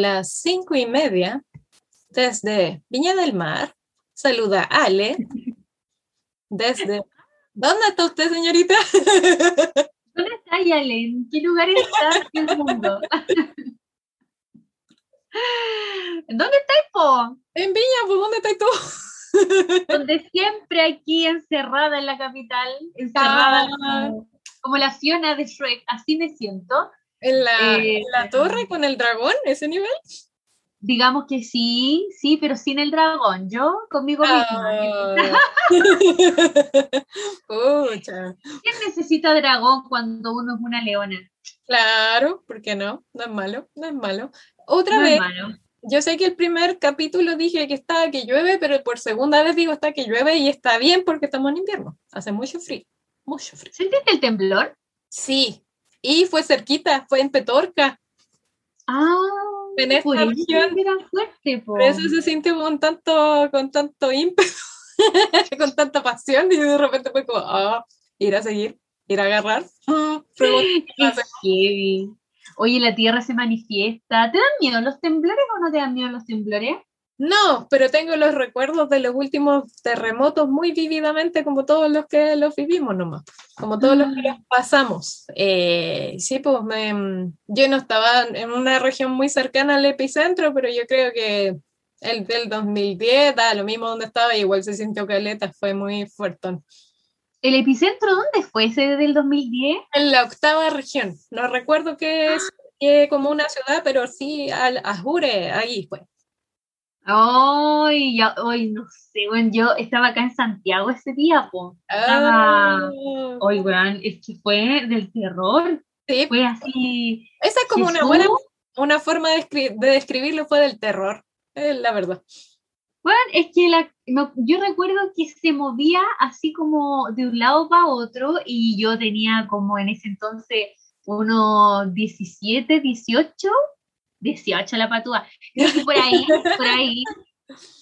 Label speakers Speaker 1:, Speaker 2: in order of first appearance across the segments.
Speaker 1: Las cinco y media, desde Viña del Mar, saluda Ale. Desde. ¿Dónde está usted, señorita?
Speaker 2: ¿Dónde está Ale? ¿En qué lugar está en el mundo? ¿Dónde estáis, po?
Speaker 1: En Viña, pues, ¿dónde estás tú?
Speaker 2: Donde siempre aquí encerrada en la capital, encerrada
Speaker 1: Ah.
Speaker 2: como, como la Fiona de Shrek, así me siento.
Speaker 1: ¿En la,
Speaker 2: Eh,
Speaker 1: en la torre con el dragón? ¿Ese nivel?
Speaker 2: Digamos que sí, sí, pero sin el dragón. Yo conmigo misma.
Speaker 1: Ah. Pucha.
Speaker 2: ¿Quién necesita dragón cuando uno es una leona?
Speaker 1: Claro, ¿por qué no? No es malo, no es malo. Otra
Speaker 2: No es
Speaker 1: vez,
Speaker 2: malo.
Speaker 1: yo sé que el primer capítulo dije que estaba que llueve, pero por segunda vez digo está que llueve y está bien porque estamos en invierno. Hace mucho frío, mucho frío.
Speaker 2: ¿Sentiste el temblor?
Speaker 1: Sí, y fue cerquita, fue en Petorca.
Speaker 2: Ah,
Speaker 1: En esta
Speaker 2: por eso
Speaker 1: región.
Speaker 2: era fuerte, po.
Speaker 1: Por eso se sintió con tanto, con tanto ímpetu, con tanta pasión y de repente fue como, ah, ir a seguir, ir a agarrar.
Speaker 2: heavy. Oye, la tierra se manifiesta. ¿Te dan miedo los temblores o no te dan miedo los temblores?
Speaker 1: No, pero tengo los recuerdos de los últimos terremotos muy vívidamente, como todos los que los vivimos nomás, como todos los que
Speaker 2: Ah.
Speaker 1: los pasamos. Eh, sí, pues me- yo no estaba en una región muy cercana al epicentro, pero yo creo que el del 2010, da lo mismo donde estaba, igual se sintió caleta, fue muy fuerte.
Speaker 2: ¿El epicentro dónde fue ese del 2010?
Speaker 1: En la octava región, no recuerdo qué es eh, como una ciudad, pero sí, al Ajure, ahí fue.
Speaker 2: Ay, ya, ay, no sé, bueno, yo estaba acá en Santiago ese día, po. Estaba,
Speaker 1: Ah,
Speaker 2: ay, weón, es que fue del terror,
Speaker 1: sí,
Speaker 2: fue así.
Speaker 1: Esa es como una
Speaker 2: Jesús.
Speaker 1: buena una forma de, escri- de describirlo fue del terror, es la verdad.
Speaker 2: Bueno, es que la, no, yo recuerdo que se movía así como de un lado para otro y yo tenía como en ese entonces unos 17, 18, 18 la patúa, por ahí, por ahí.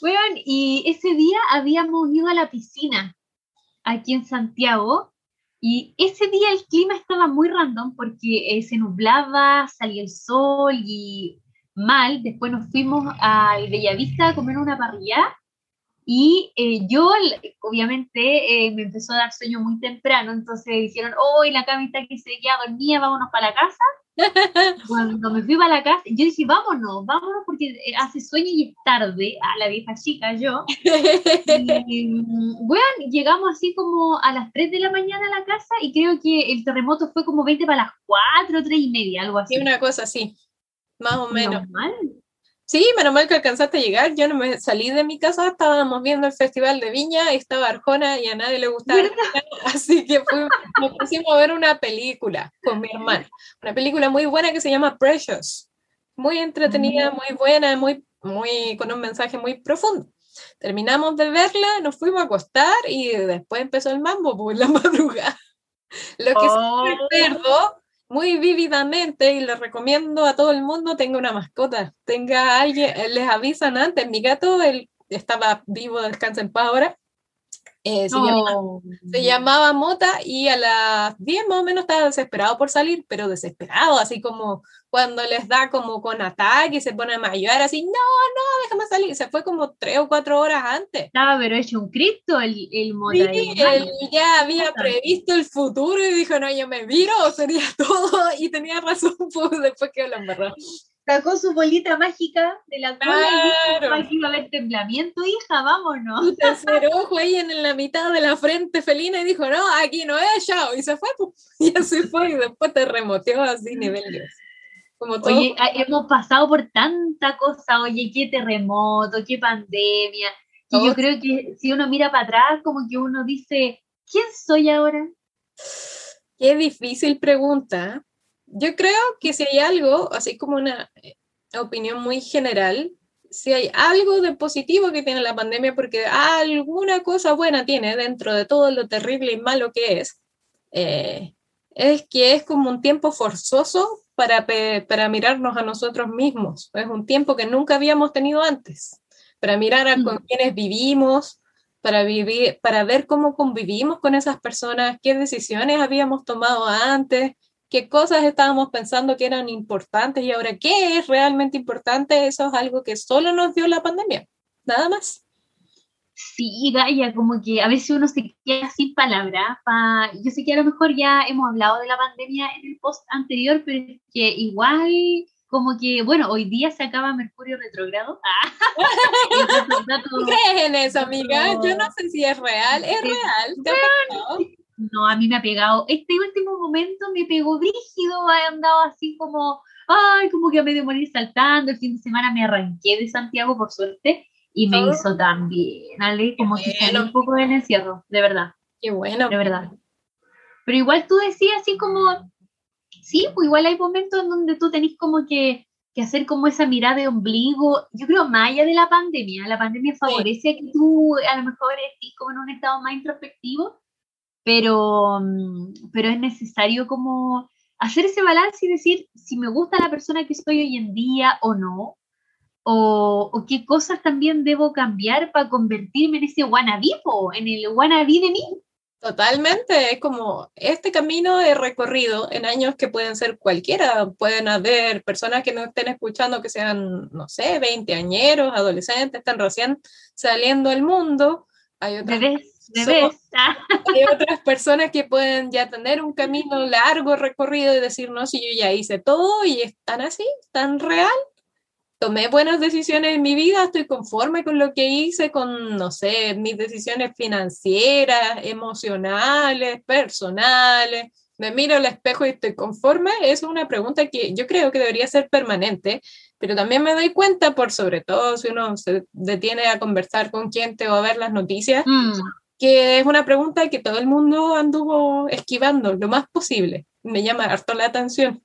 Speaker 2: Bueno, y ese día habíamos ido a la piscina aquí en Santiago y ese día el clima estaba muy random porque eh, se nublaba, salía el sol y mal. Después nos fuimos al Bellavista a comer una parrilla y eh, yo, obviamente, eh, me empezó a dar sueño muy temprano, entonces dijeron, hoy la Cami está que se queda dormida, vámonos para la casa. Cuando me fui para la casa, yo dije, vámonos, vámonos porque eh, hace sueño y es tarde, a la vieja chica yo. Y, mm, bueno, llegamos así como a las 3 de la mañana a la casa y creo que el terremoto fue como 20 para las 4, 3 y media, algo así.
Speaker 1: Sí, una cosa así, más o menos.
Speaker 2: Normal.
Speaker 1: Sí, menos mal que alcanzaste a llegar. Yo no me salí de mi casa, estábamos viendo el Festival de Viña, estaba Arjona y a nadie le gustaba. Así que fuimos- nos pusimos a ver una película con mi hermano. Una película muy buena que se llama Precious. Muy entretenida,
Speaker 2: Mm.
Speaker 1: muy buena, muy, muy, con un mensaje muy profundo. Terminamos de verla, nos fuimos a acostar y después empezó el mambo por la madrugada. Lo que sí
Speaker 2: Oh.
Speaker 1: recuerdo muy vívidamente y le recomiendo a todo el mundo tenga una mascota, tenga a alguien, eh, les avisan antes, mi gato, él estaba vivo, descansa en paz ahora, eh, se,
Speaker 2: Oh.
Speaker 1: se llamaba Mota y a las 10 más o menos estaba desesperado por salir, pero desesperado, así como cuando les da como con ataque y se pone a maullar así, no, no, déjame salir, se fue como 3 o 4 horas antes.
Speaker 2: Estaba pero hecho un Cristo el, el mota
Speaker 1: Sí, él ya había previsto el futuro y dijo, no, yo me viro, sería todo, y tenía razón, pues después quedó la embarrada.
Speaker 2: Sacó su bolita mágica de la cola y dijo,
Speaker 1: Claro.
Speaker 2: va a haber temblamiento, hija, vámonos.
Speaker 1: Su tercer ojo ahí en, en la mitad de la frente felina y dijo, no, aquí no es, chao, y se fue, pues, y así fue, y después terremoteó así, nivel Dios. Como todo.
Speaker 2: Oye, ah, hemos pasado por tanta cosa, oye, qué terremoto, qué pandemia. Y
Speaker 1: Todo.
Speaker 2: yo creo que si uno mira para atrás, como que uno dice, ¿quién soy ahora?
Speaker 1: Qué difícil pregunta. Yo creo que si hay algo, así como una eh, opinión muy general, si hay algo de positivo que tiene la pandemia, porque alguna cosa buena tiene dentro de todo lo terrible y malo que es, eh, es que es como un tiempo forzoso para, mirarnos a nosotros mismos. Es un tiempo que nunca habíamos tenido antes, para mirar a
Speaker 2: Mm.
Speaker 1: con quienes vivimos, para, vivir, para ver cómo convivimos con esas personas, qué decisiones habíamos tomado antes, qué cosas estábamos pensando que eran importantes y ahora qué es realmente importante, eso es algo que solo nos dio la pandemia, nada más.
Speaker 2: Sí, Gaia, como que a veces uno se queda sin palabras. Yo sé que a lo mejor ya hemos hablado de la pandemia en el post anterior, pero es que igual, como que, bueno, hoy día se acaba Mercurio retrogrado.
Speaker 1: ¿Tú crees en eso, amiga? Yo no sé si es real. ¿Es real?
Speaker 2: no, a mí me ha pegado. Este último momento me pegó brígido, he andado así como, ay, como que a medio morir saltando. El fin de semana me arranqué de Santiago, por suerte y me hizo tan bien, Ale, como que salí un poco del encierro, de verdad.
Speaker 1: Qué bueno.
Speaker 2: De verdad. Pero igual tú decías así como, sí, pues igual hay momentos en donde tú tenés como que, que hacer como esa mirada de ombligo, yo creo más allá de la pandemia, la pandemia favorece a que tú a lo mejor estés como en un estado más introspectivo, pero, mm, pero es necesario como hacer ese balance y decir si me gusta la persona que soy hoy en día o no, o, qué cosas también debo cambiar para convertirme en ese wannabe, en el wannabe de mí.
Speaker 1: Totalmente, es como este camino he recorrido en años que pueden ser cualquiera, pueden haber personas que no estén escuchando que sean, no sé, veinteañeros, adolescentes, están recién saliendo al mundo. Hay otras, hay otras personas que pueden ya tener un camino largo recorrido y decir, no, si yo ya hice todo y están así, tan real, tomé buenas decisiones en mi vida, estoy conforme con lo que hice, con, no sé, mis decisiones financieras, emocionales, personales. Me miro al espejo y estoy conforme, es una pregunta que yo creo que debería ser permanente, pero también me doy cuenta, por sobre todo si uno se detiene a conversar con gente o a ver las noticias, mm. que es una pregunta que todo el mundo anduvo esquivando lo más posible. Me llama harto la atención.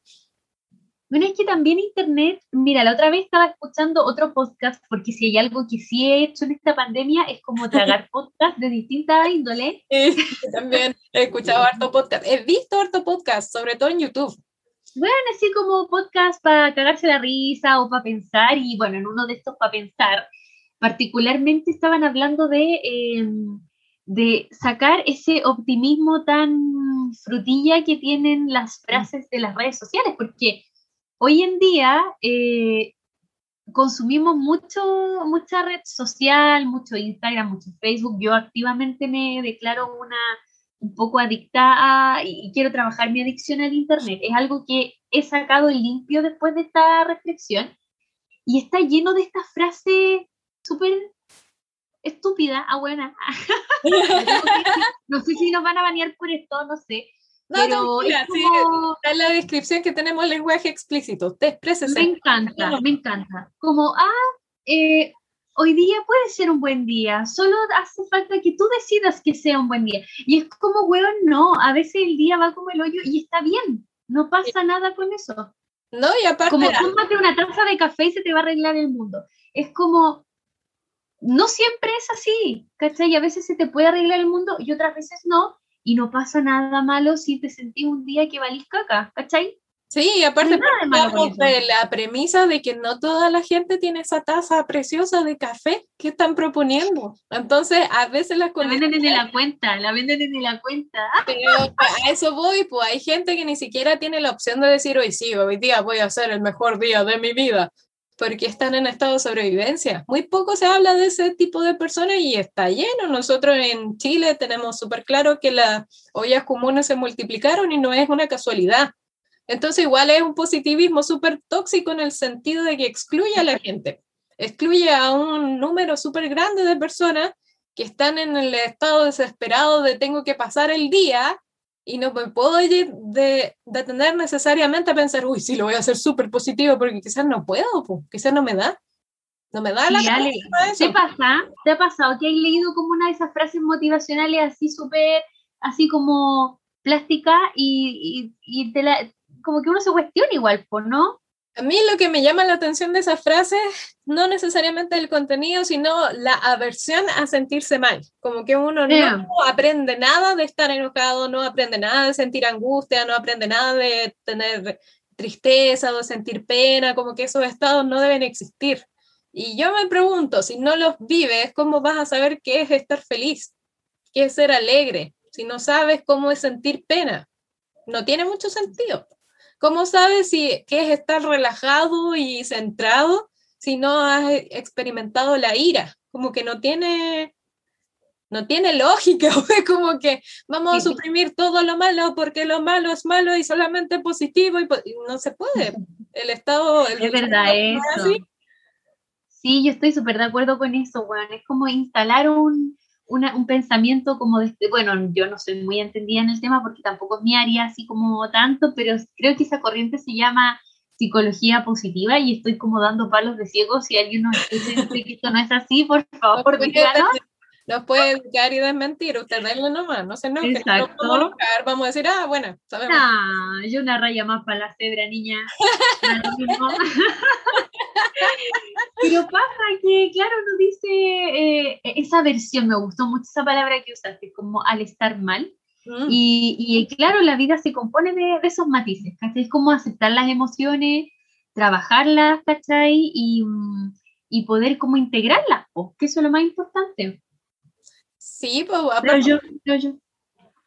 Speaker 2: Bueno, es que también Internet, mira, la otra vez estaba escuchando otro podcast, porque si hay algo que sí he hecho en esta pandemia es como tragar podcast de distintas índoles.
Speaker 1: Sí, también he escuchado harto podcast, he visto harto podcast, sobre todo en YouTube.
Speaker 2: Bueno, así como podcast para cagarse la risa o para pensar, y bueno, en uno de estos para pensar, particularmente estaban hablando de, em, de sacar ese optimismo tan frutilla que tienen las frases de las redes sociales, porque hoy en día eh, consumimos mucho, mucha red social, mucho Instagram, mucho Facebook. Yo activamente me declaro una un poco adicta y, quiero trabajar mi adicción al Internet. Es algo que he sacado limpio después de esta reflexión y está lleno de estas frases súper estúpidas, ah, buena. no sé si nos van a banear por esto, no sé,
Speaker 1: no, está en la descripción que tenemos lenguaje explícito. Usted exprese.
Speaker 2: Me encanta, me encanta. Como, ah, eh, hoy día puede ser un buen día, solo hace falta que tú decidas que sea un buen día. Y es como, weón, no, a veces el día va como el hoyo y está bien, no pasa nada con eso.
Speaker 1: No, y aparte...
Speaker 2: Como tómate una taza de café y se te va a arreglar el mundo. Es como, no siempre es así, ¿cachai? A veces se te puede arreglar el mundo y otras veces no, y no pasa nada malo si te sentís un día que valís caca, ¿cachai?
Speaker 1: Sí, aparte de la premisa de que no toda la gente tiene esa taza preciosa de café que están proponiendo. Entonces, a veces las
Speaker 2: La venden desde la cuenta, la venden desde la cuenta.
Speaker 1: Pero a eso voy, pues hay gente que ni siquiera tiene la opción de decir, hoy sí, hoy día voy a ser el mejor día de mi vida porque están en estado de sobrevivencia. Muy poco se habla de ese tipo de personas y está lleno. Nosotros en Chile tenemos súper claro que las ollas comunes se multiplicaron y no es una casualidad. Entonces igual es un positivismo súper tóxico en el sentido de que excluye a la gente, excluye a un número súper grande de personas que están en el estado desesperado de tengo que pasar el día y no me puedo ir de, detener necesariamente a pensar, uy, sí, lo voy a hacer súper positivo porque quizás no puedo, pues, quizás no me da. No me da la
Speaker 2: Ale, ¿Te pasa? ¿Te ha pasado que has leído como una de esas frases motivacionales así súper, así como plástica y, y, y te la, como que uno se cuestiona igual, pues, ¿no?
Speaker 1: A mí lo que me llama la atención de esa frase, no necesariamente el contenido, sino la aversión a sentirse mal. Como que uno no aprende nada de estar enojado, no aprende nada de sentir angustia, no aprende nada de tener tristeza o de sentir pena, como que esos estados no deben existir. Y yo me pregunto, si no los vives, ¿cómo vas a saber qué es estar feliz? ¿Qué es ser alegre? Si no sabes cómo es sentir pena, no tiene mucho sentido. ¿Cómo sabes si qué es estar relajado y centrado si no has experimentado la ira? Como que no tiene no tiene lógica, como que vamos a suprimir todo lo malo porque lo malo es malo y solamente positivo y, no se puede. El Estado...
Speaker 2: es verdad eso. Sí, yo estoy súper de acuerdo con eso, es como instalar un, un pensamiento como de, este, bueno, yo no soy muy entendida en el tema porque tampoco es mi área así como tanto, pero creo que esa corriente se llama psicología positiva y estoy como dando palos de ciego. Si alguien nos dice que esto no es así, por favor, díganos
Speaker 1: nos puede educar y desmentir, usted denle nomás, no se enoje, no vamos a vamos a decir, ah, bueno,
Speaker 2: sabemos. Ah, yo una raya más para la cebra, niña. Pero pasa que, claro, nos dice, eh, esa versión, me gustó mucho esa palabra que usaste, como al estar mal. Mm. Y, y, claro, la vida se compone de, esos matices, ¿cachai? Es como aceptar las emociones, trabajarlas, ¿cachai? Y, mm, y poder como integrarlas, que eso es lo más importante.
Speaker 1: Sí, pues yo,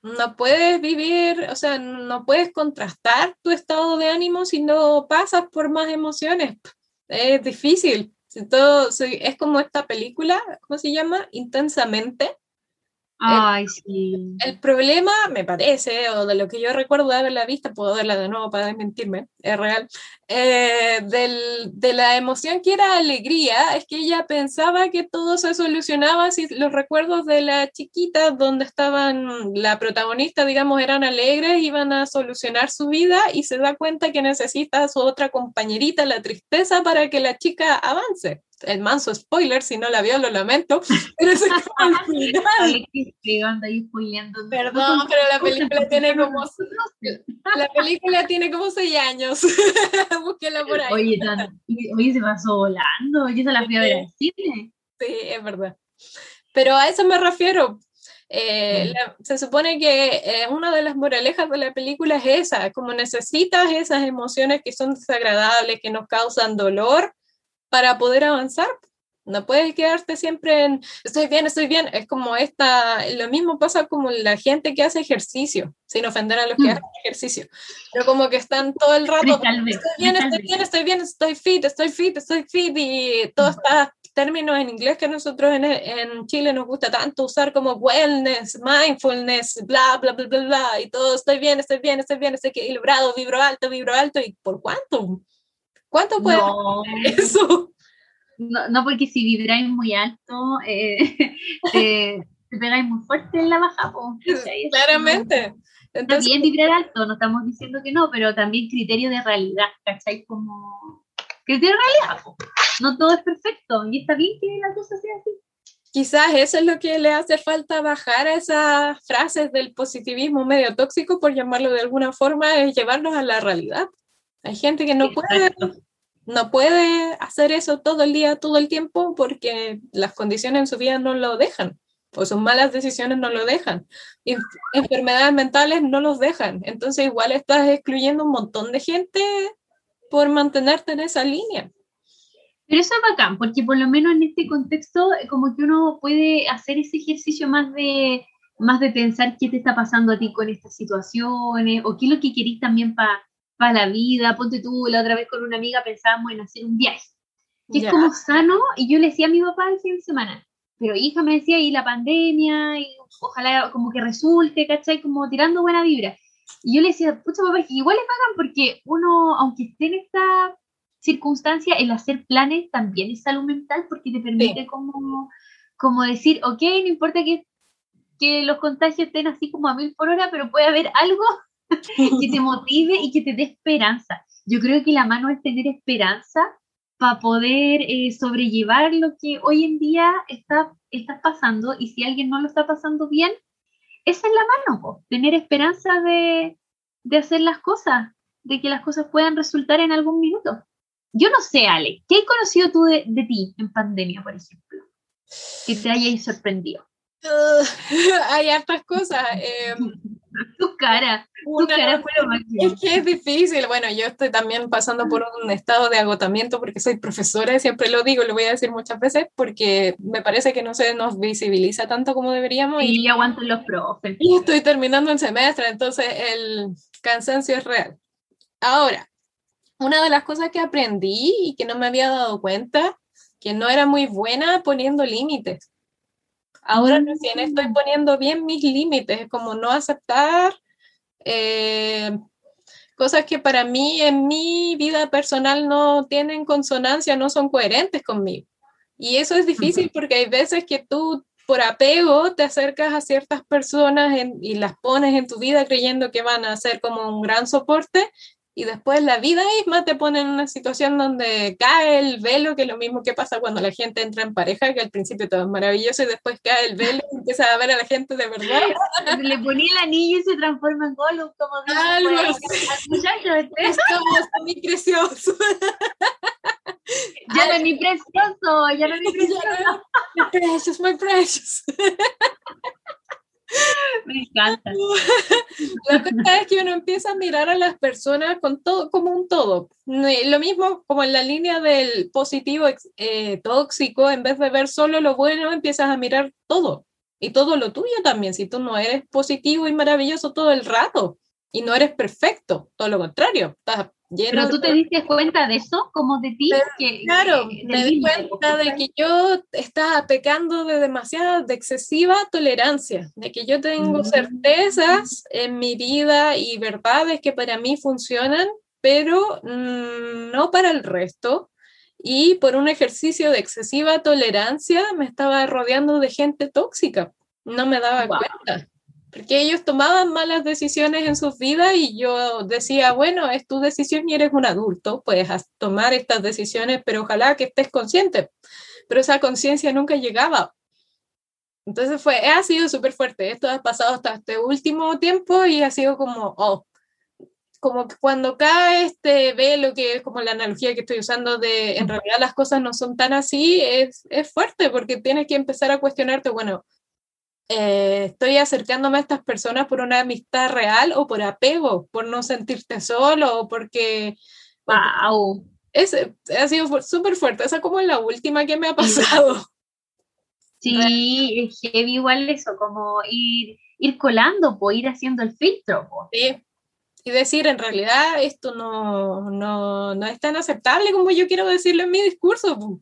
Speaker 1: no puedes vivir, o sea, no puedes contrastar tu estado de ánimo si no pasas por más emociones. Es difícil. Todo, es como esta película, ¿cómo se llama? Intensamente,
Speaker 2: Ay, sí.
Speaker 1: El problema, me parece, o de lo que yo recuerdo de haberla vista, puedo verla de nuevo para desmentirme, es real, eh, del, de la emoción que era alegría, es que ella pensaba que todo se solucionaba si los recuerdos de la chiquita donde estaban, la protagonista, digamos, eran alegres, iban a solucionar su vida y se da cuenta que necesita a su otra compañerita, la tristeza, para que la chica avance el manso spoiler, si no la vio, lo lamento, pero es al final. Perdón, pero la película tiene como la película tiene como seis años. Por ahí.
Speaker 2: Oye, oye, se pasó volando, oye, se la fui a ver al cine.
Speaker 1: Sí, es verdad. Pero a eso me refiero. Eh, se supone que eh, una de las moralejas de la película es esa, como necesitas esas emociones que son desagradables, que nos causan dolor, para poder avanzar. No puedes quedarte siempre en estoy bien, estoy bien. Es como esta, lo mismo pasa como la gente que hace ejercicio, sin ofender a los que mm. hacen ejercicio, pero como que están todo el rato, estoy bien, estoy bien, estoy bien, estoy fit, estoy fit, estoy fit, y todos estos términos en inglés que nosotros en, en, Chile nos gusta tanto usar como wellness, mindfulness, bla, bla, bla, bla, bla, y todo, estoy bien, estoy bien, estoy bien, estoy equilibrado, vibro alto, vibro alto, ¿y por cuánto? ¿Cuánto puede no, eso?
Speaker 2: No, porque si vibráis muy alto, eh, te, pegáis muy fuerte en la baja.
Speaker 1: Claramente.
Speaker 2: también vibrar alto, no estamos diciendo que no, pero también criterio de realidad, ¿cachai? Como criterio de realidad. No todo es perfecto y está bien que la cosa sea así.
Speaker 1: Quizás eso es lo que le hace falta bajar a esas frases del positivismo medio tóxico, por llamarlo de alguna forma, es llevarnos a la realidad. Hay gente que no puede no puede hacer eso todo el día, todo el tiempo, porque las condiciones en su vida no lo dejan, o sus malas decisiones no lo dejan, y enfermedades mentales no los dejan. Entonces igual estás excluyendo un montón de gente por mantenerte en esa línea.
Speaker 2: Pero eso es bacán, porque por lo menos en este contexto, como que uno puede hacer ese ejercicio más de, más de pensar qué te está pasando a ti con estas situaciones, o qué es lo que querís también para para la vida, ponte tú, la otra vez con una amiga pensábamos en hacer un viaje, que es como sano, y yo le decía a mi papá el fin de semana, pero hija me decía, y la pandemia, y ojalá como que resulte, ¿cachai? Como tirando buena vibra. Y yo le decía, pucha papá, igual es bacán porque uno, aunque esté en esta circunstancia, el hacer planes también es salud mental porque te permite como, como decir, ok, no importa que, que los contagios estén así como a mil por hora, pero puede haber algo que te motive y que te dé esperanza. Yo creo que la mano es tener esperanza para poder eh, sobrellevar lo que hoy en día está, está pasando y si alguien no lo está pasando bien, esa es la mano, tener esperanza de, de hacer las cosas, de que las cosas puedan resultar en algún minuto. Yo no sé, Ale, ¿qué has conocido tú de, de ti en pandemia, por ejemplo? Que te hayáis sorprendido.
Speaker 1: hay hartas cosas. Eh,
Speaker 2: tu cara, tu cara fue lo más
Speaker 1: Es que es difícil. Bueno, yo estoy también pasando por un estado de agotamiento porque soy profesora y siempre lo digo, lo voy a decir muchas veces porque me parece que no se nos visibiliza tanto como deberíamos.
Speaker 2: Y, y aguanto los profes.
Speaker 1: Y estoy terminando el semestre, entonces el cansancio es real. Ahora, una de las cosas que aprendí y que no me había dado cuenta, que no era muy buena poniendo límites. Ahora recién estoy mm. poniendo bien mis límites, como no aceptar eh, cosas que para mí en mi vida personal no tienen consonancia, no son coherentes conmigo. Y eso es difícil porque hay veces que tú por apego te acercas a ciertas personas y las pones en tu vida creyendo que van a ser como un gran soporte y después la vida misma te pone en una situación donde cae el velo, que es lo mismo que pasa cuando la gente entra en pareja, que al principio todo es maravilloso y después cae el velo y empieza a ver a la gente de verdad.
Speaker 2: Le ponía el anillo y se transforma en Gollum, como
Speaker 1: Algo así. Es como mi precioso.
Speaker 2: Ya no es mi precioso, ya no es mi precioso.
Speaker 1: My precious, my precious.
Speaker 2: Me encanta.
Speaker 1: La cosa es que uno empieza a mirar a las personas con todo, como un todo. Lo mismo como en la línea del positivo eh, tóxico, en vez de ver solo lo bueno, empiezas a mirar todo. Y todo lo tuyo también. Si tú no eres positivo y maravilloso todo el rato y no eres perfecto, todo lo contrario, estás
Speaker 2: pero tú te diste cuenta de eso, como de ti.
Speaker 1: claro, me di cuenta de que yo estaba pecando de demasiada, de excesiva tolerancia, de que yo tengo mm. certezas en mi vida y verdades que para mí funcionan, pero mm, no para el resto. Y por un ejercicio de excesiva tolerancia me estaba rodeando de gente tóxica. No me daba cuenta porque ellos tomaban malas decisiones en sus vidas y yo decía, bueno, es tu decisión y eres un adulto, puedes tomar estas decisiones, pero ojalá que estés consciente. Pero esa conciencia nunca llegaba. Entonces fue, ha sido súper fuerte. Esto ha pasado hasta este último tiempo y ha sido como, oh, como cuando cae este velo, que es como la analogía que estoy usando de en realidad las cosas no son tan así, es, es fuerte porque tienes que empezar a cuestionarte, bueno, eh, estoy acercándome a estas personas por una amistad real o por apego, por no sentirte solo o porque...
Speaker 2: ¡Wow!
Speaker 1: Es, ha sido súper fuerte, esa como la última que me ha pasado.
Speaker 2: Sí, es heavy igual eso, como ir, ir colando, pues ir haciendo el filtro.
Speaker 1: Sí, y decir, en realidad esto no, no, no, es tan aceptable como yo quiero decirlo en mi discurso.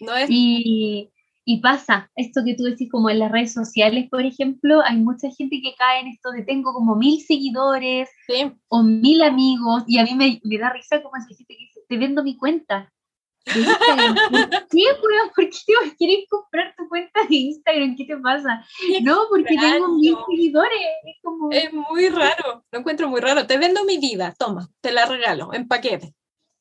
Speaker 2: No es... Y y pasa esto que tú decís, como en las redes sociales, por ejemplo, hay mucha gente que cae en esto de tengo como mil seguidores o mil amigos, y a mí me, me da risa como esa gente que dice, te vendo mi cuenta. ¿Qué, ¿Por qué te quieres comprar tu cuenta de Instagram? ¿Qué te pasa? No, porque tengo mil seguidores. Es, como...
Speaker 1: es muy raro, lo encuentro muy raro. Te vendo mi vida, toma, te la regalo en paquete.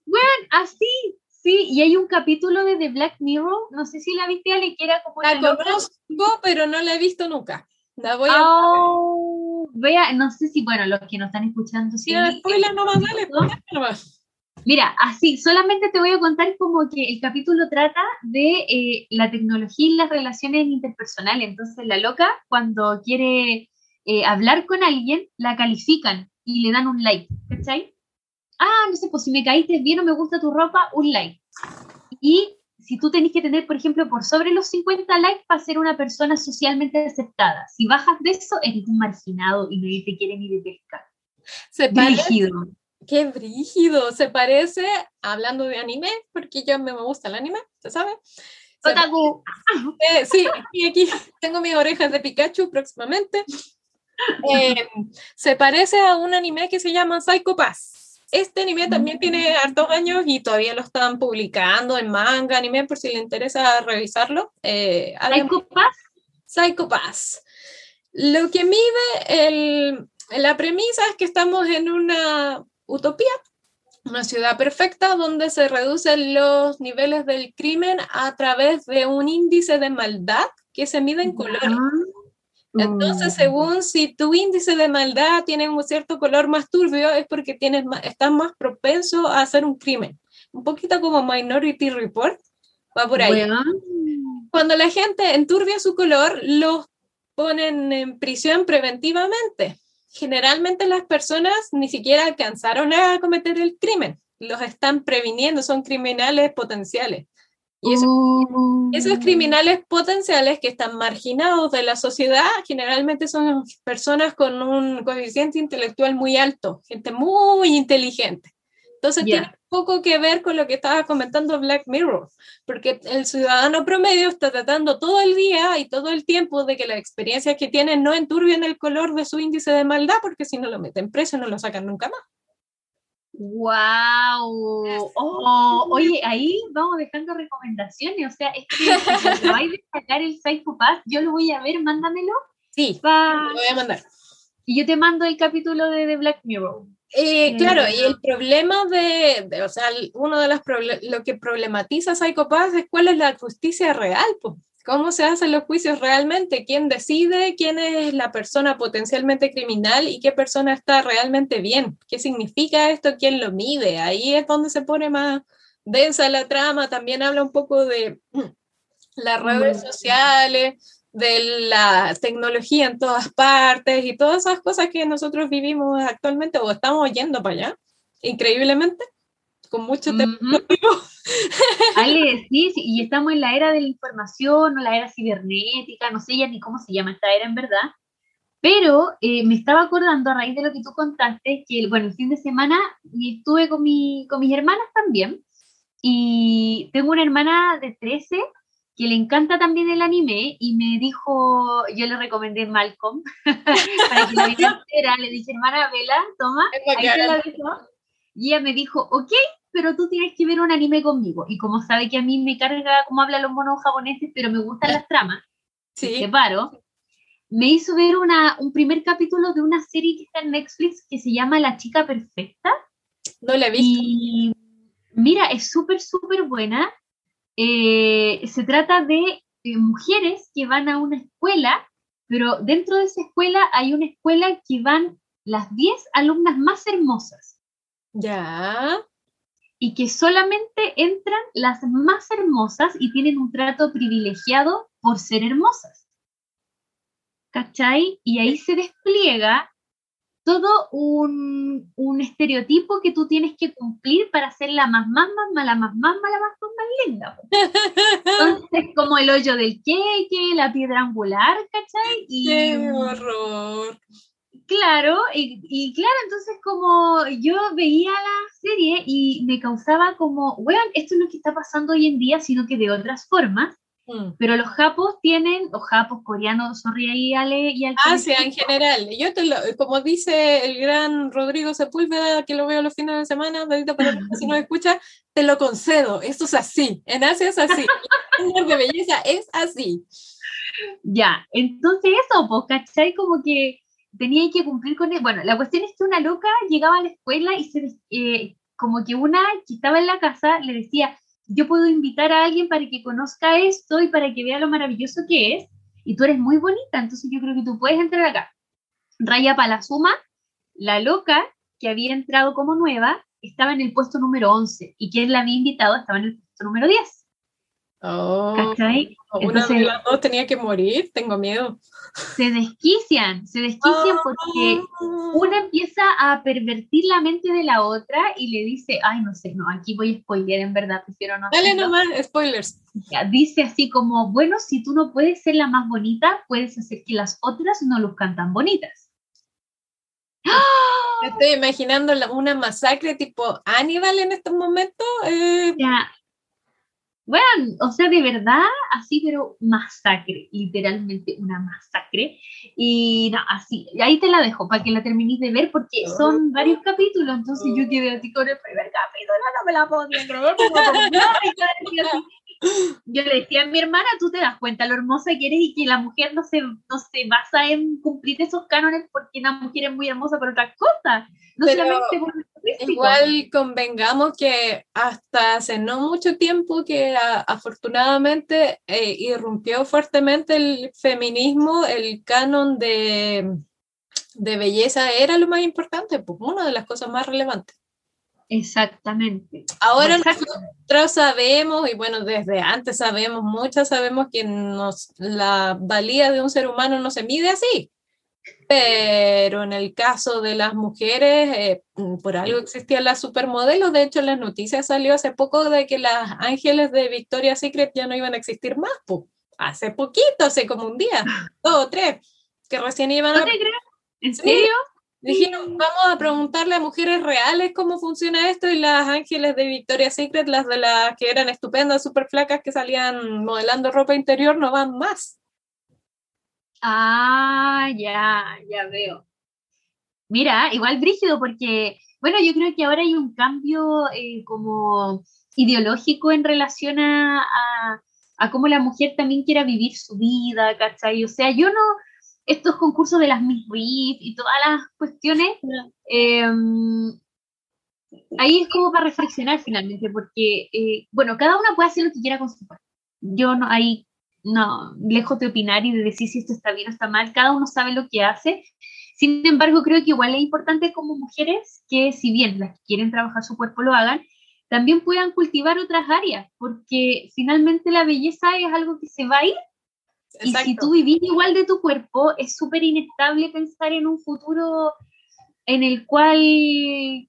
Speaker 2: Bueno, así, Sí, y hay un capítulo de The Black Mirror, no sé si la viste, Ale, que era como...
Speaker 1: La conozco, pero no la he visto nunca. La voy a...
Speaker 2: Oh, vea, no sé si, bueno, los que nos están escuchando...
Speaker 1: Sí, spoiler nomás, dale, nomás.
Speaker 2: Mira, así, solamente te voy a contar como que el capítulo trata de eh, la tecnología y las relaciones interpersonales. Entonces, la loca, cuando quiere eh, hablar con alguien, la califican y le dan un like, ¿cachai? Ah, no sé, pues si me caíste bien o me gusta tu ropa, un like. Y si tú tenés que tener, por ejemplo, por sobre los 50 likes para ser una persona socialmente aceptada. Si bajas de eso, eres un marginado y nadie te quiere ni de pesca.
Speaker 1: Se brígido. Qué brígido. Se parece, hablando de anime, porque yo me gusta el anime, ¿se sabe?
Speaker 2: Otaku.
Speaker 1: Eh, sí, aquí, aquí tengo mis orejas de Pikachu próximamente. Eh, se parece a un anime que se llama Psycho Pass. Este anime también tiene hartos años y todavía lo están publicando en manga, anime, por si le interesa revisarlo.
Speaker 2: Eh, Psycho Pass.
Speaker 1: Psycho Pass. Lo que mide el, la premisa es que estamos en una utopía, una ciudad perfecta donde se reducen los niveles del crimen a través de un índice de maldad que se mide en colores. Entonces, mm. según si tu índice de maldad tiene un cierto color más turbio, es porque tienes más, estás más propenso a hacer un crimen. Un poquito como Minority Report, va por ahí. Cuando la gente enturbia su color, los ponen en prisión preventivamente. Generalmente las personas ni siquiera alcanzaron a cometer el crimen, los están previniendo, son criminales potenciales. Y esos criminales potenciales que están marginados de la sociedad generalmente son personas con un coeficiente intelectual muy alto, gente muy inteligente. Entonces tiene poco que ver con lo que estaba comentando Black Mirror, porque el ciudadano promedio está tratando todo el día y todo el tiempo de que las experiencias que tiene no enturbien el color de su índice de maldad, porque si no lo meten preso no lo sacan nunca más.
Speaker 2: ¡Wow! Oh, oye, ahí vamos dejando recomendaciones. O sea, es que si vais a sacar el Psycho Pass, yo lo voy a ver, mándamelo.
Speaker 1: Sí, lo voy a mandar.
Speaker 2: Y yo te mando el capítulo de, The Black Mirror.
Speaker 1: Eh, claro, y el problema de, o sea, uno de los lo que problematiza Psycho Pass es cuál es la justicia real, pues. ¿Cómo se hacen los juicios realmente? ¿Quién decide quién es la persona potencialmente criminal y qué persona está realmente bien? ¿Qué significa esto? ¿Quién lo mide? Ahí es donde se pone más densa la trama. También habla un poco de las redes sociales, de la tecnología en todas partes y todas esas cosas que nosotros vivimos actualmente o estamos yendo para allá, increíblemente con mucho tiempo.
Speaker 2: Ale, sí, sí, y estamos en la era de la información, o la era cibernética, no sé ya ni cómo se llama esta era en verdad, pero eh, me estaba acordando a raíz de lo que tú contaste, que bueno, el fin de semana estuve con, mi, con mis hermanas también, y tengo una hermana de 13 que le encanta también el anime y me dijo, yo le recomendé Malcolm para que la viera le dije, hermana Vela, toma, ahí te la dejo. Y ella me dijo, ok, pero tú tienes que ver un anime conmigo. Y como sabe que a mí me carga cómo hablan los monos japoneses, pero me gustan las tramas, sí. separo, me hizo ver una, un primer capítulo de una serie que está en Netflix que se llama La chica perfecta.
Speaker 1: No la he visto. Y
Speaker 2: mira, es súper, súper buena. Eh, se trata de eh, mujeres que van a una escuela, pero dentro de esa escuela hay una escuela que van las 10 alumnas más hermosas.
Speaker 1: Ya.
Speaker 2: Y que solamente entran las más hermosas y tienen un trato privilegiado por ser hermosas. ¿Cachai? Y ahí se despliega todo un, estereotipo que tú tienes que cumplir para ser la más, más, más mala, más, más mala, más, más, más linda. Entonces, como el hoyo del queque, la piedra angular, ¿cachai?
Speaker 1: Y, ¡Qué horror!
Speaker 2: Claro, y, claro, entonces como yo veía la serie y me causaba como, weón, esto es lo que está pasando hoy en día, sino que de otras formas. Mm. Pero los japos tienen, los japos coreanos, sorry ahí Ale y al
Speaker 1: Ah, sí, en general. Yo te lo, como dice el gran Rodrigo Sepúlveda, que lo veo los fines de semana, dedito para si no escucha, te lo concedo, esto es así. En Asia es así. El de belleza es así.
Speaker 2: Ya, entonces eso, pues, ¿cachai? Como que tenía que cumplir con. Bueno, la cuestión es que una loca llegaba a la escuela y se, eh, como que una que estaba en la casa le decía, yo puedo invitar a alguien para que conozca esto y para que vea lo maravilloso que es, y tú eres muy bonita, entonces yo creo que tú puedes entrar acá. Raya Palazuma, la loca que había entrado como nueva, estaba en el puesto número 11 y quien la había invitado estaba en el puesto número 10.
Speaker 1: Oh, una de las dos tenía que morir, tengo miedo.
Speaker 2: Se desquician, se desquician porque ah. una empieza a pervertir la mente de la otra y le dice, ay, no sé, no, aquí voy a spoiler, en verdad, prefiero no.
Speaker 1: Dale nomás, spoilers.
Speaker 2: Dice así como, bueno, si tú no puedes ser la más bonita, puedes hacer que las otras no luzcan tan bonitas.
Speaker 1: Estoy imaginando una masacre tipo Aníbal en estos momentos. Eh.
Speaker 2: Ya, bueno, o sea, de verdad, así, pero masacre, literalmente una masacre. Y no, así, ahí te la dejo para que la termines de ver, porque son varios capítulos, entonces yo quedé así con el primer capítulo, no me la podía creer, yo le decía a mi hermana, tú te das cuenta lo hermosa que eres y que la mujer no se, no se basa en cumplir esos cánones porque una mujer es muy hermosa por otras cosas, no solamente por
Speaker 1: Igual convengamos que hasta hace no mucho tiempo que afortunadamente eh, irrumpió fuertemente el feminismo, el canon de, de belleza era lo más importante, pues una de las cosas más relevantes.
Speaker 2: Exactamente.
Speaker 1: Ahora nosotros sabemos, y bueno, desde antes sabemos mucho, sabemos que nos, la valía de un ser humano no se mide así. Pero en el caso de las mujeres, eh, por algo existían las supermodelos. De hecho, en las noticias salió hace poco de que las ángeles de Victoria's Secret ya no iban a existir más. Hace poquito, hace como un día, dos o tres, que recién iban a...
Speaker 2: ¿En serio?
Speaker 1: Dijeron, vamos a preguntarle a mujeres reales cómo funciona esto y las ángeles de Victoria's Secret, las de las que eran estupendas, súper flacas, que salían modelando ropa interior, no van más.
Speaker 2: Ah, ya, ya veo. Mira, igual brígido porque, bueno, yo creo que ahora hay un cambio eh, como ideológico en relación a, a, cómo la mujer también quiera vivir su vida, ¿cachai? O sea, yo no, estos concursos de las Miss Reef y todas las cuestiones, em, ahí es como para reflexionar finalmente, porque, eh, bueno, cada una puede hacer lo que quiera con su cuerpo. Yo no, ahí, no, lejos de opinar y de decir si esto está bien o está mal, cada uno sabe lo que hace. Sin embargo, creo que igual es importante como mujeres que si bien las que quieren trabajar su cuerpo lo hagan, también puedan cultivar otras áreas, porque finalmente la belleza es algo que se va a ir y si tú vivís igual de tu cuerpo, es súper inestable pensar en un futuro en el cual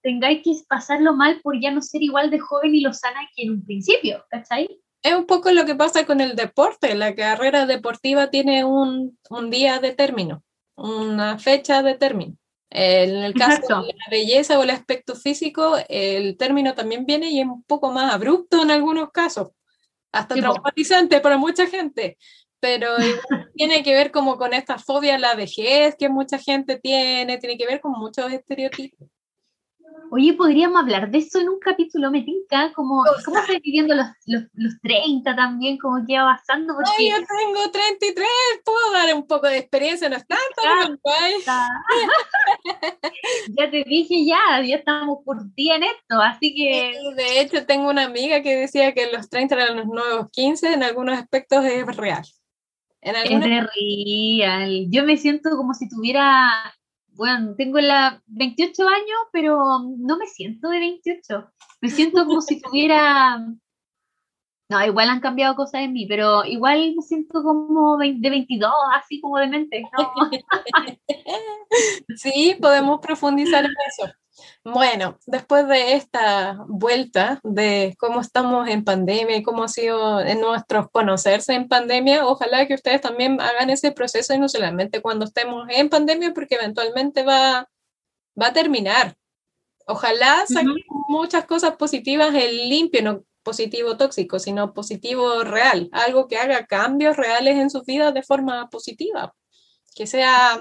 Speaker 2: tengáis que pasarlo mal por ya no ser igual de joven y lo sana que en un principio, ¿cachai?
Speaker 1: Es un poco lo que pasa con el deporte. La carrera deportiva tiene un, un día de término, una fecha de término. En el caso de la belleza o el aspecto físico, el término también viene y es un poco más abrupto en algunos casos, hasta traumatizante para mucha gente pero tiene que ver como con esta fobia a la vejez que mucha gente tiene, tiene que ver con muchos estereotipos.
Speaker 2: Oye, podríamos hablar de eso en un capítulo, me tinca, como cómo estás viviendo los, los, los, 30 también, cómo qué va pasando.
Speaker 1: Porque... Ay, yo tengo 33, puedo dar un poco de experiencia, no es tanto,
Speaker 2: Ya te dije ya, ya estamos por ti en esto, así que...
Speaker 1: de hecho, tengo una amiga que decía que los 30 eran los nuevos 15, en algunos aspectos es real.
Speaker 2: Es real. Yo me siento como si tuviera, bueno, tengo la 28 años, pero no me siento de 28. Me siento como si tuviera, no, igual han cambiado cosas en mí, pero igual me siento como de 22, así como de mente.
Speaker 1: sí, podemos profundizar en eso. Bueno, después de esta vuelta de cómo estamos en pandemia y cómo ha sido en nuestros conocerse en pandemia, ojalá que ustedes también hagan ese proceso y no solamente cuando estemos en pandemia, porque eventualmente va, va a terminar. Ojalá saquen muchas cosas positivas el limpio, no positivo tóxico, sino positivo real, algo que haga cambios reales en sus vidas de forma positiva, que sea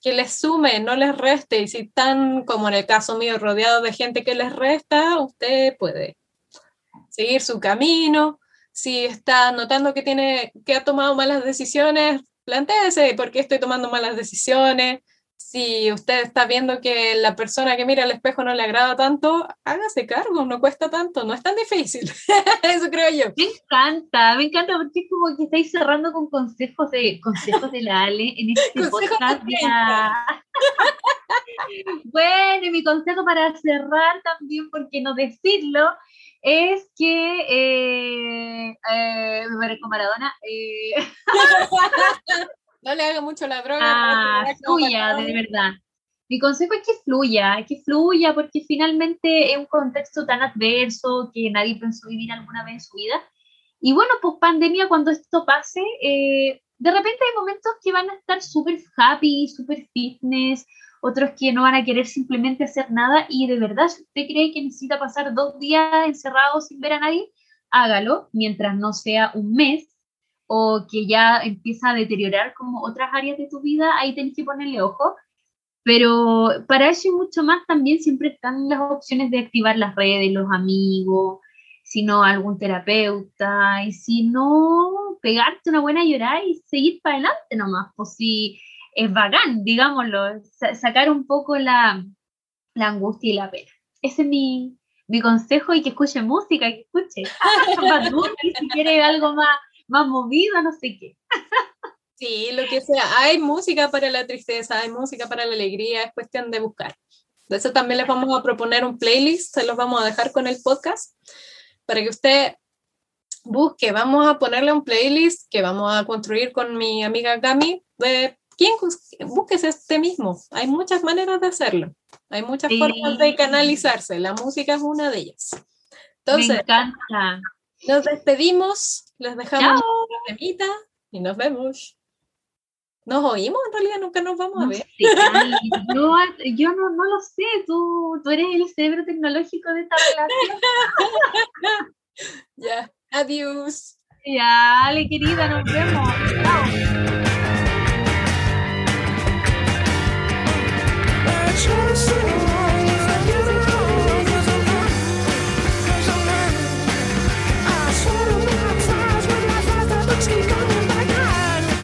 Speaker 1: que les sume, no les reste. Y si están, como en el caso mío, rodeados de gente que les resta, usted puede seguir su camino. Si está notando que, tiene, que ha tomado malas decisiones, plantéese por qué estoy tomando malas decisiones. Si usted está viendo que la persona que mira al espejo no le agrada tanto, hágase cargo, no cuesta tanto, no es tan difícil. Eso creo yo.
Speaker 2: Me encanta, me encanta porque es como que estáis cerrando con consejos de consejos de la Ale en este podcast. bueno, y mi consejo para cerrar también, ¿por qué no decirlo? Es que eh, eh, me parezco Maradona. Eh,
Speaker 1: No le haga mucho la droga.
Speaker 2: Ah, fluya, de verdad. Mi consejo es que fluya, que fluya, porque finalmente es un contexto tan adverso que nadie pensó vivir alguna vez en su vida. Y bueno, pues pandemia, cuando esto pase, eh, de repente hay momentos que van a estar súper happy, súper fitness, otros que no van a querer simplemente hacer nada. Y de verdad, si usted cree que necesita pasar dos días encerrado sin ver a nadie, hágalo mientras no sea un mes o que ya empieza a deteriorar como otras áreas de tu vida, ahí tenés que ponerle ojo. Pero para eso y mucho más también siempre están las opciones de activar las redes, los amigos, si no algún terapeuta, y si no, pegarte una buena llorada y seguir para adelante nomás, pues si es bacán, digámoslo, sacar un poco la, la angustia y la pena. Ese es mi, mi consejo y que escuche música, que escuche. si quiere algo más más movida, no sé qué.
Speaker 1: Sí, lo que sea. Hay música para la tristeza, hay música para la alegría, es cuestión de buscar. De eso también les vamos a proponer un playlist, se los vamos a dejar con el podcast para que usted busque. Vamos a ponerle un playlist que vamos a construir con mi amiga Gami de busquen, búsquese este mismo. Hay muchas maneras de hacerlo. Hay muchas formas de canalizarse. La música es una de ellas. Entonces,
Speaker 2: Me encanta.
Speaker 1: Nos despedimos, les dejamos la temita y nos vemos. ¿Nos oímos? En realidad nunca nos vamos a ver.
Speaker 2: yo, yo no, no, lo sé, tú, tú eres el cerebro tecnológico de esta relación.
Speaker 1: ya, adiós.
Speaker 2: Ya, Ale querida, nos vemos. Chao.